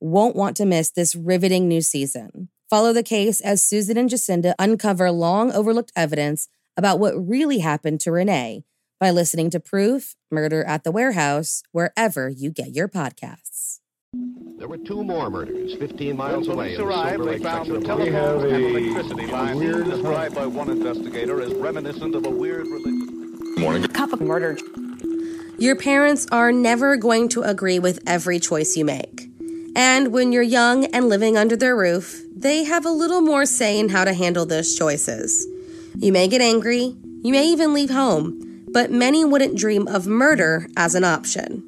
won't want to miss this riveting new season. Follow the case as Susan and Jacinda uncover long overlooked evidence about what really happened to Renee by listening to Proof Murder at the Warehouse wherever you get your podcasts. There were two more murders 15 miles when away. police in arrived, Silver they found section the of telephone and Angeles. electricity lines described by one investigator as reminiscent of a weird religion. Morning. Cup of murder. Your parents are never going to agree with every choice you make. And when you're young and living under their roof, they have a little more say in how to handle those choices. You may get angry, you may even leave home, but many wouldn't dream of murder as an option.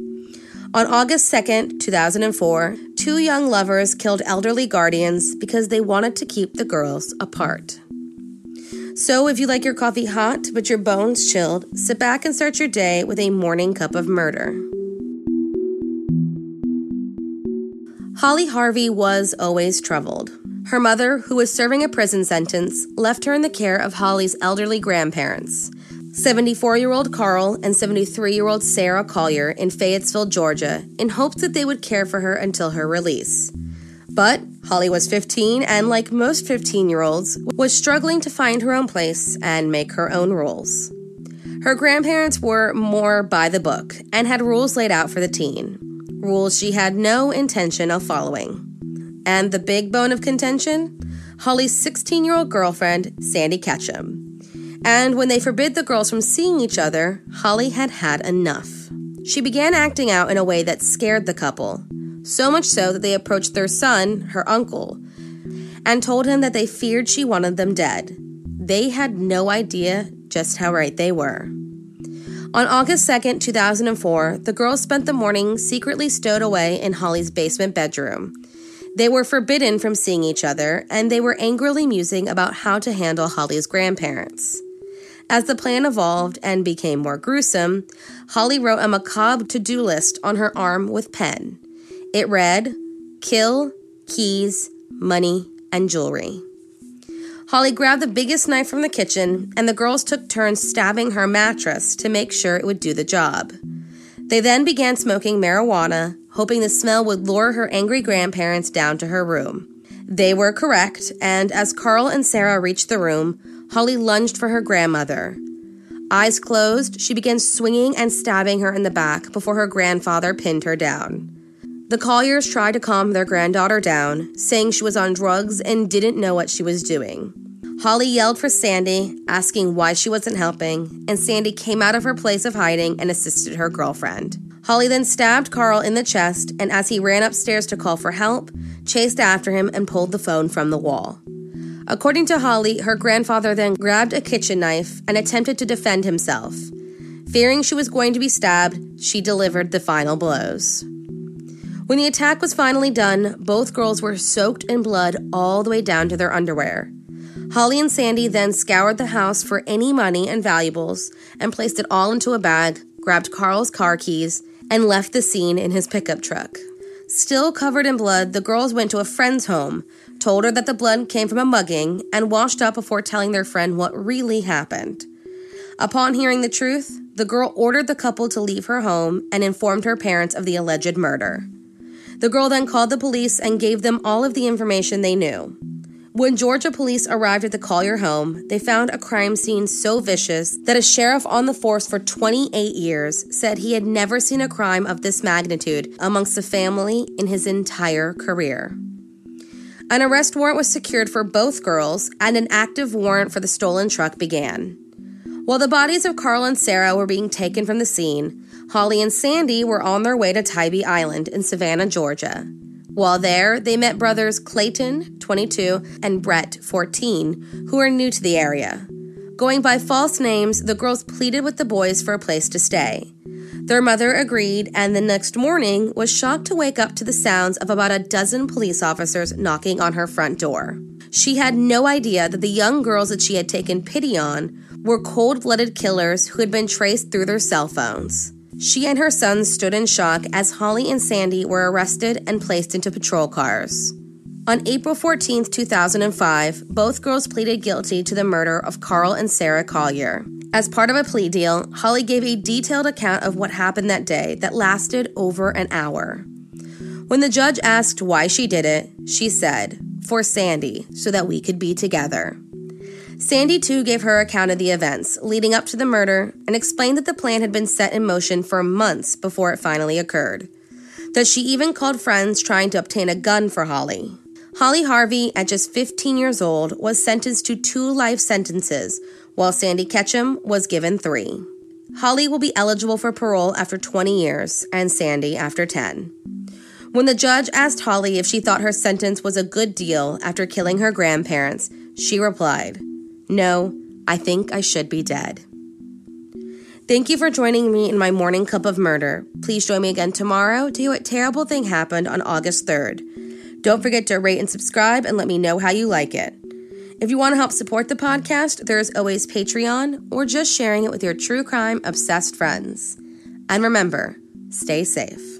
On August 2nd, 2004, two young lovers killed elderly guardians because they wanted to keep the girls apart. So, if you like your coffee hot but your bones chilled, sit back and start your day with a morning cup of murder. Holly Harvey was always troubled. Her mother, who was serving a prison sentence, left her in the care of Holly's elderly grandparents. 74 year old Carl and 73 year old Sarah Collier in Fayetteville, Georgia, in hopes that they would care for her until her release. But Holly was 15 and, like most 15 year olds, was struggling to find her own place and make her own rules. Her grandparents were more by the book and had rules laid out for the teen, rules she had no intention of following. And the big bone of contention? Holly's 16 year old girlfriend, Sandy Ketchum. And when they forbid the girls from seeing each other, Holly had had enough. She began acting out in a way that scared the couple, so much so that they approached their son, her uncle, and told him that they feared she wanted them dead. They had no idea just how right they were. On August 2nd, 2004, the girls spent the morning secretly stowed away in Holly's basement bedroom. They were forbidden from seeing each other, and they were angrily musing about how to handle Holly's grandparents. As the plan evolved and became more gruesome, Holly wrote a macabre to do list on her arm with pen. It read, Kill, keys, money, and jewelry. Holly grabbed the biggest knife from the kitchen, and the girls took turns stabbing her mattress to make sure it would do the job. They then began smoking marijuana, hoping the smell would lure her angry grandparents down to her room. They were correct, and as Carl and Sarah reached the room, Holly lunged for her grandmother. Eyes closed, she began swinging and stabbing her in the back before her grandfather pinned her down. The Colliers tried to calm their granddaughter down, saying she was on drugs and didn't know what she was doing. Holly yelled for Sandy, asking why she wasn't helping, and Sandy came out of her place of hiding and assisted her girlfriend. Holly then stabbed Carl in the chest, and as he ran upstairs to call for help, chased after him and pulled the phone from the wall. According to Holly, her grandfather then grabbed a kitchen knife and attempted to defend himself. Fearing she was going to be stabbed, she delivered the final blows. When the attack was finally done, both girls were soaked in blood all the way down to their underwear. Holly and Sandy then scoured the house for any money and valuables and placed it all into a bag, grabbed Carl's car keys, and left the scene in his pickup truck. Still covered in blood, the girls went to a friend's home, told her that the blood came from a mugging, and washed up before telling their friend what really happened. Upon hearing the truth, the girl ordered the couple to leave her home and informed her parents of the alleged murder. The girl then called the police and gave them all of the information they knew. When Georgia police arrived at the Collier home, they found a crime scene so vicious that a sheriff on the force for 28 years said he had never seen a crime of this magnitude amongst the family in his entire career. An arrest warrant was secured for both girls, and an active warrant for the stolen truck began. While the bodies of Carl and Sarah were being taken from the scene, Holly and Sandy were on their way to Tybee Island in Savannah, Georgia. While there, they met brothers Clayton, 22, and Brett, 14, who were new to the area. Going by false names, the girls pleaded with the boys for a place to stay. Their mother agreed, and the next morning was shocked to wake up to the sounds of about a dozen police officers knocking on her front door. She had no idea that the young girls that she had taken pity on were cold blooded killers who had been traced through their cell phones. She and her son stood in shock as Holly and Sandy were arrested and placed into patrol cars. On April 14, 2005, both girls pleaded guilty to the murder of Carl and Sarah Collier. As part of a plea deal, Holly gave a detailed account of what happened that day that lasted over an hour. When the judge asked why she did it, she said, For Sandy, so that we could be together. Sandy, too, gave her account of the events leading up to the murder and explained that the plan had been set in motion for months before it finally occurred. That she even called friends trying to obtain a gun for Holly. Holly Harvey, at just 15 years old, was sentenced to two life sentences, while Sandy Ketchum was given three. Holly will be eligible for parole after 20 years, and Sandy after 10. When the judge asked Holly if she thought her sentence was a good deal after killing her grandparents, she replied, no, I think I should be dead. Thank you for joining me in my morning cup of murder. Please join me again tomorrow to hear what terrible thing happened on August 3rd. Don't forget to rate and subscribe and let me know how you like it. If you want to help support the podcast, there's always Patreon or just sharing it with your true crime obsessed friends. And remember, stay safe.